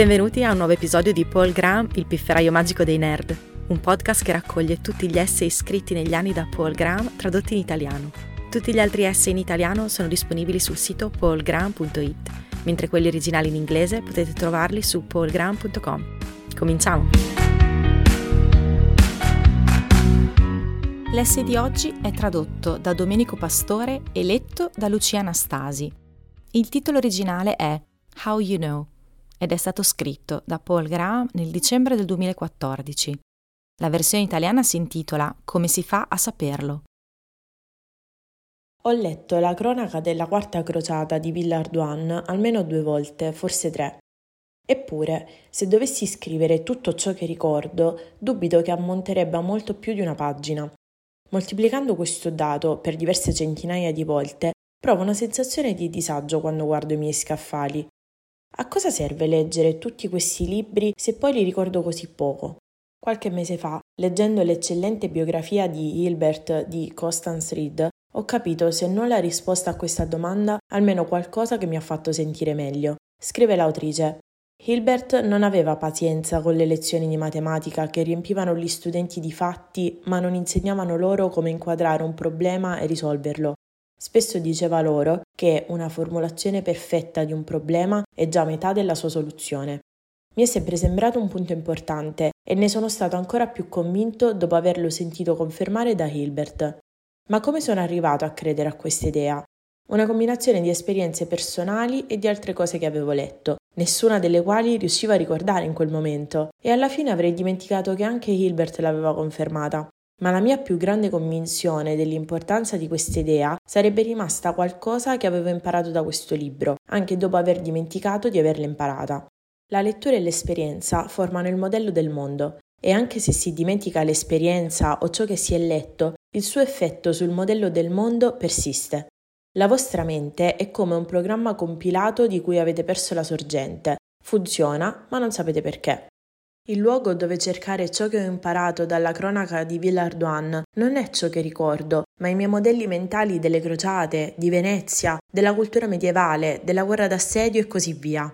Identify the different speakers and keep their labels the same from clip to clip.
Speaker 1: Benvenuti a un nuovo episodio di Paul Graham, il pifferaio magico dei nerd, un podcast che raccoglie tutti gli essay scritti negli anni da Paul Graham tradotti in italiano. Tutti gli altri essay in italiano sono disponibili sul sito paulgraham.it, mentre quelli originali in inglese potete trovarli su paulgraham.com. Cominciamo! L'essay di oggi è tradotto da Domenico Pastore e letto da Lucia Anastasi. Il titolo originale è How You Know ed è stato scritto da Paul Graham nel dicembre del 2014. La versione italiana si intitola Come si fa a saperlo.
Speaker 2: Ho letto la cronaca della quarta crociata di Villardoin almeno due volte, forse tre. Eppure, se dovessi scrivere tutto ciò che ricordo, dubito che ammonterebbe a molto più di una pagina. Moltiplicando questo dato per diverse centinaia di volte, provo una sensazione di disagio quando guardo i miei scaffali, a cosa serve leggere tutti questi libri se poi li ricordo così poco? Qualche mese fa, leggendo l'eccellente biografia di Hilbert di Constance Reed, ho capito se non la risposta a questa domanda, almeno qualcosa che mi ha fatto sentire meglio. Scrive l'autrice. Hilbert non aveva pazienza con le lezioni di matematica che riempivano gli studenti di fatti ma non insegnavano loro come inquadrare un problema e risolverlo. Spesso diceva loro che una formulazione perfetta di un problema è già metà della sua soluzione. Mi è sempre sembrato un punto importante e ne sono stato ancora più convinto dopo averlo sentito confermare da Hilbert. Ma come sono arrivato a credere a questa idea? Una combinazione di esperienze personali e di altre cose che avevo letto, nessuna delle quali riuscivo a ricordare in quel momento, e alla fine avrei dimenticato che anche Hilbert l'aveva confermata ma la mia più grande convinzione dell'importanza di questa idea sarebbe rimasta qualcosa che avevo imparato da questo libro, anche dopo aver dimenticato di averla imparata. La lettura e l'esperienza formano il modello del mondo e anche se si dimentica l'esperienza o ciò che si è letto, il suo effetto sul modello del mondo persiste. La vostra mente è come un programma compilato di cui avete perso la sorgente. Funziona, ma non sapete perché. Il luogo dove cercare ciò che ho imparato dalla cronaca di Villardoin non è ciò che ricordo, ma i miei modelli mentali delle crociate, di Venezia, della cultura medievale, della guerra d'assedio e così via.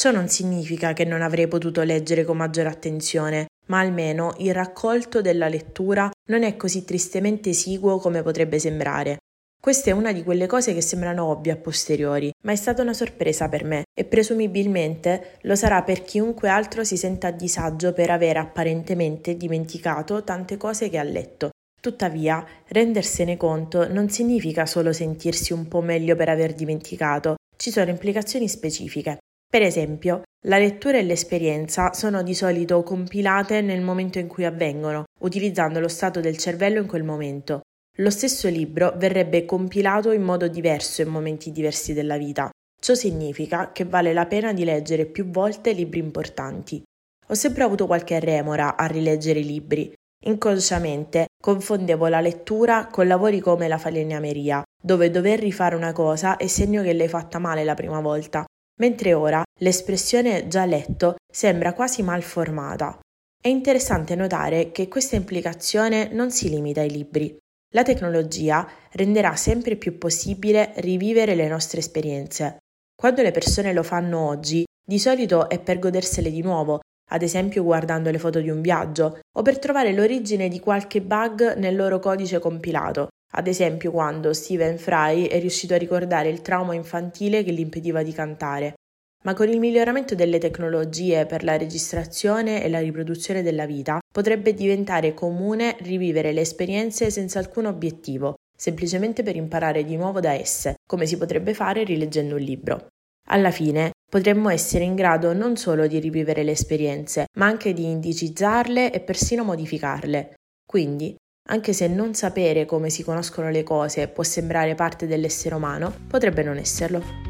Speaker 2: Ciò non significa che non avrei potuto leggere con maggiore attenzione, ma almeno il raccolto della lettura non è così tristemente esiguo come potrebbe sembrare. Questa è una di quelle cose che sembrano ovvie a posteriori, ma è stata una sorpresa per me e presumibilmente lo sarà per chiunque altro si senta a disagio per aver apparentemente dimenticato tante cose che ha letto. Tuttavia, rendersene conto non significa solo sentirsi un po' meglio per aver dimenticato, ci sono implicazioni specifiche. Per esempio, la lettura e l'esperienza sono di solito compilate nel momento in cui avvengono, utilizzando lo stato del cervello in quel momento. Lo stesso libro verrebbe compilato in modo diverso in momenti diversi della vita. Ciò significa che vale la pena di leggere più volte libri importanti. Ho sempre avuto qualche remora a rileggere i libri. Inconsciamente confondevo la lettura con lavori come la falegnameria, dove dover rifare una cosa è segno che l'hai fatta male la prima volta, mentre ora l'espressione già letto sembra quasi mal formata. È interessante notare che questa implicazione non si limita ai libri. La tecnologia renderà sempre più possibile rivivere le nostre esperienze. Quando le persone lo fanno oggi, di solito è per godersele di nuovo, ad esempio guardando le foto di un viaggio, o per trovare l'origine di qualche bug nel loro codice compilato, ad esempio quando Stephen Fry è riuscito a ricordare il trauma infantile che gli impediva di cantare. Ma con il miglioramento delle tecnologie per la registrazione e la riproduzione della vita, potrebbe diventare comune rivivere le esperienze senza alcun obiettivo, semplicemente per imparare di nuovo da esse, come si potrebbe fare rileggendo un libro. Alla fine, potremmo essere in grado non solo di rivivere le esperienze, ma anche di indicizzarle e persino modificarle. Quindi, anche se non sapere come si conoscono le cose può sembrare parte dell'essere umano, potrebbe non esserlo.